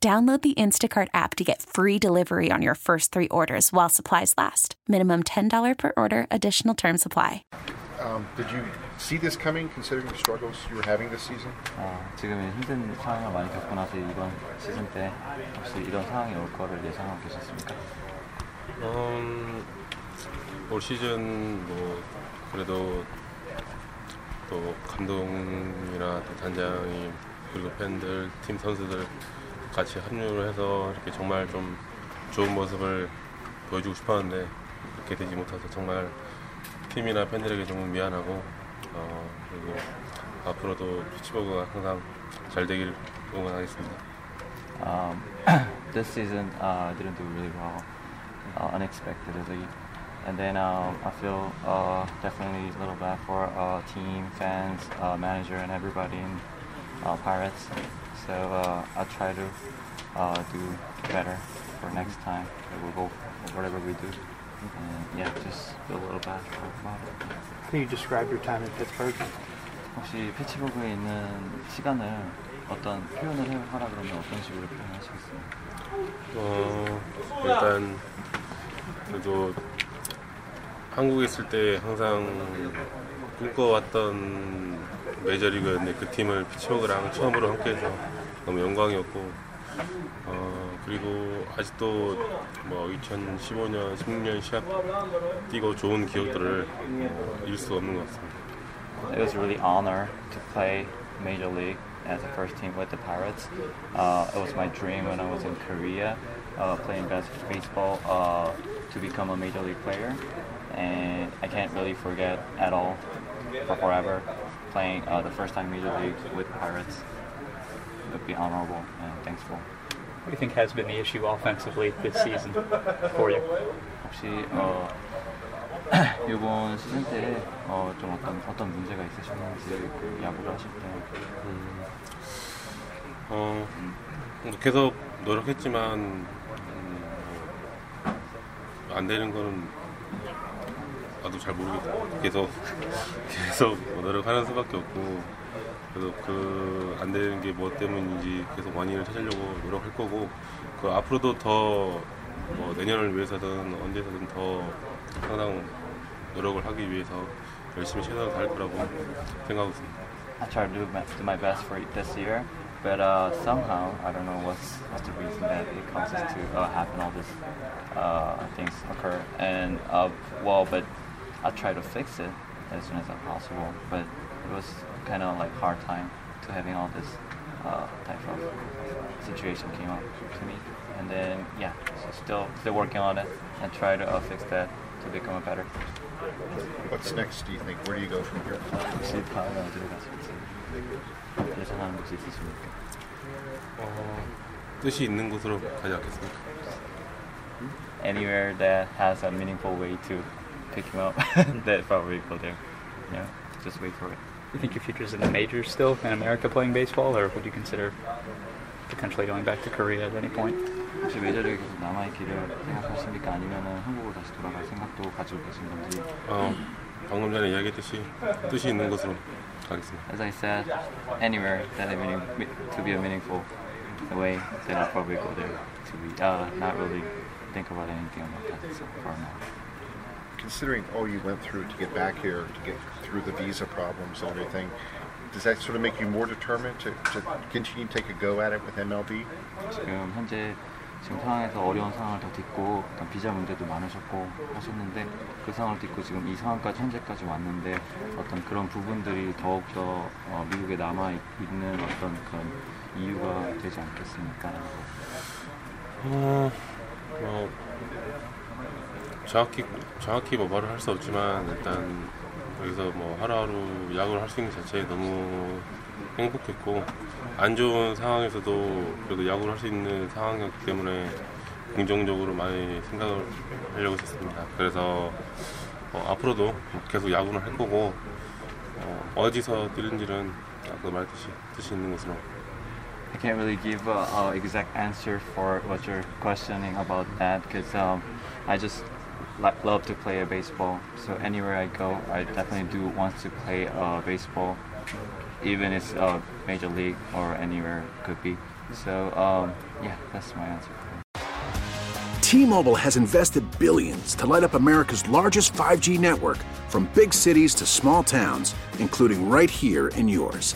Download the Instacart app to get free delivery on your first three orders while supplies last. Minimum $10 per order, additional term supply. Um, did you see this coming, considering the struggles you were having this season? 어, 지금 힘든 상황을 많이 겪고 나서 이번 시즌 때 혹시 이런 상황이 올 거를 예상하고 계셨습니까? 음, 올 시즌 뭐 그래도 또 감독이나 또 단장이 그리고 팬들, 팀 선수들 같이 합류를 해서 이렇게 정말 좀 좋은 모습을 보여주고 싶었는데 그렇게 되지 못해서 정말 팀이나 팬들에게 너무 미안하고 어, 그리고 앞으로도 피치버그가 항상 잘 되길 응원하겠습니다. Um, this season uh, didn't do really well, uh, unexpectedly. And then um, I feel uh, definitely a little bad for uh, team, fans, uh, manager, and everybody in uh, Pirates. So uh, I'll try to uh, do better for next time. We'll go whatever we do. And yeah, just feel a little bad about it. Can you describe your time in Pittsburgh? 혹시 피츠버그에 있는 시간을 어떤 표현을 해- 하라 그러면 어떤 식으로 표현하시겠어요? 어, 일단 그래도 한국에 있을 때 항상 꿈꿔왔던 메이저리그였는데 그 팀을 피츠버그랑 처음으로 함께해서 너무 영광이었고 어, 그리고 아직도 뭐 2015년, 16년 시합 뛰고 좋은 기억들을 어, 잃을 수가 없는 것 같습니다. It was really honor to play Major League as a first team with the Pirates. Uh, it was my dream when I was in Korea, uh, playing bas- baseball, uh, to become a Major League player. And I can't really forget at all for forever playing uh, the first time Major League with Pirates. It would be honorable and thankful. What do you think has been the issue offensively this season for you? 혹시 어, 이번 시즌 때 어, 좀 어떤 어떤 문제가 있으셨는지 그 야구를 하실 때 어, 뭐 계속 노력했지만 음, 뭐안 되는 거는 나도 잘 모르겠고 계속 계속 뭐 노력하는 수밖에 없고 그래서 그 안 되는 게 뭐 때문인지 계속 원인을 찾으려고 노력할 거고 그 앞으로도 더 뭐 내년을 위해서든 언제서든 더 항상 노력을 하기 위해서 열심히 최선을 다할 거라고 생각하고 있습니다. I try to do my, do my best for this year, but uh, somehow I don't know what's what's the reason that it causes to uh, happen. All these uh, things occur, and uh, well, but I try to fix it as soon as possible. But it was kind of like hard time to having all this uh, type of situation came up to me, and then yeah, so still still working on it and try to uh, fix that to become a better. What's next, do you think? Where do you go from here? 혹시 다음에 어디로 가실지 예상하는 곳이 있으십니까? 어, 뜻이 있는 곳으로 가지 않겠습니까? Anywhere that has a meaningful way to pick him up, that probably go there. Yeah, just wait for it. Do you think your future's in the majors still in America playing baseball, or would you consider potentially going back to Korea at any point? 혹시 메이저리그에 계속 남아있기를 생각하십니까? 아니면은 한국으로 다시 돌아갈 생각도 가지고 계신 건지? 어, 방금 전에 이야기했듯이 뜻이 있는 곳으로 가겠습니다. As I said, anywhere that I mean to be a meaningful way, then I'll probably go there to be uh, not really think about anything about that so for now. Considering all you went through to get back here, to get through the visa problems and everything, does that sort of make you more determined to, to continue to take a go at it with MLB? 지금 현재 지금 상황에서 어려운 상황을 다 딛고 어떤 비자 문제도 많으셨고 하셨는데 그 상황을 딛고 지금 이 상황까지 현재까지 왔는데 어떤 그런 부분들이 더욱더 어, 미국에 남아 있- 있는 어떤 그런 이유가 되지 않겠습니까? 어, 뭐 정확히 정확히 뭐 말을 할 수 없지만 일단 여기서 뭐 하루하루 야구를 할 수 있는 것 자체에 너무 행복했고 안 좋은 상황에서도 그래도 야구를 할 수 있는 상황이었기 때문에 긍정적으로 많이 생각을 하려고 했습니다. 그래서 어, 앞으로도 계속 야구를 할 거고 어, 어디서 뛰는지는 아까 말했듯이 뜻이 있는 것으로 I can't really give a, a exact answer for what you're questioning about that because um, I just love to play a baseball. So anywhere I go, I definitely do want to play uh, baseball, even if it's uh, major league or anywhere could be. So um, yeah, that's my answer. T-Mobile has invested billions to light up America's largest 5G network from big cities to small towns, including right here in yours.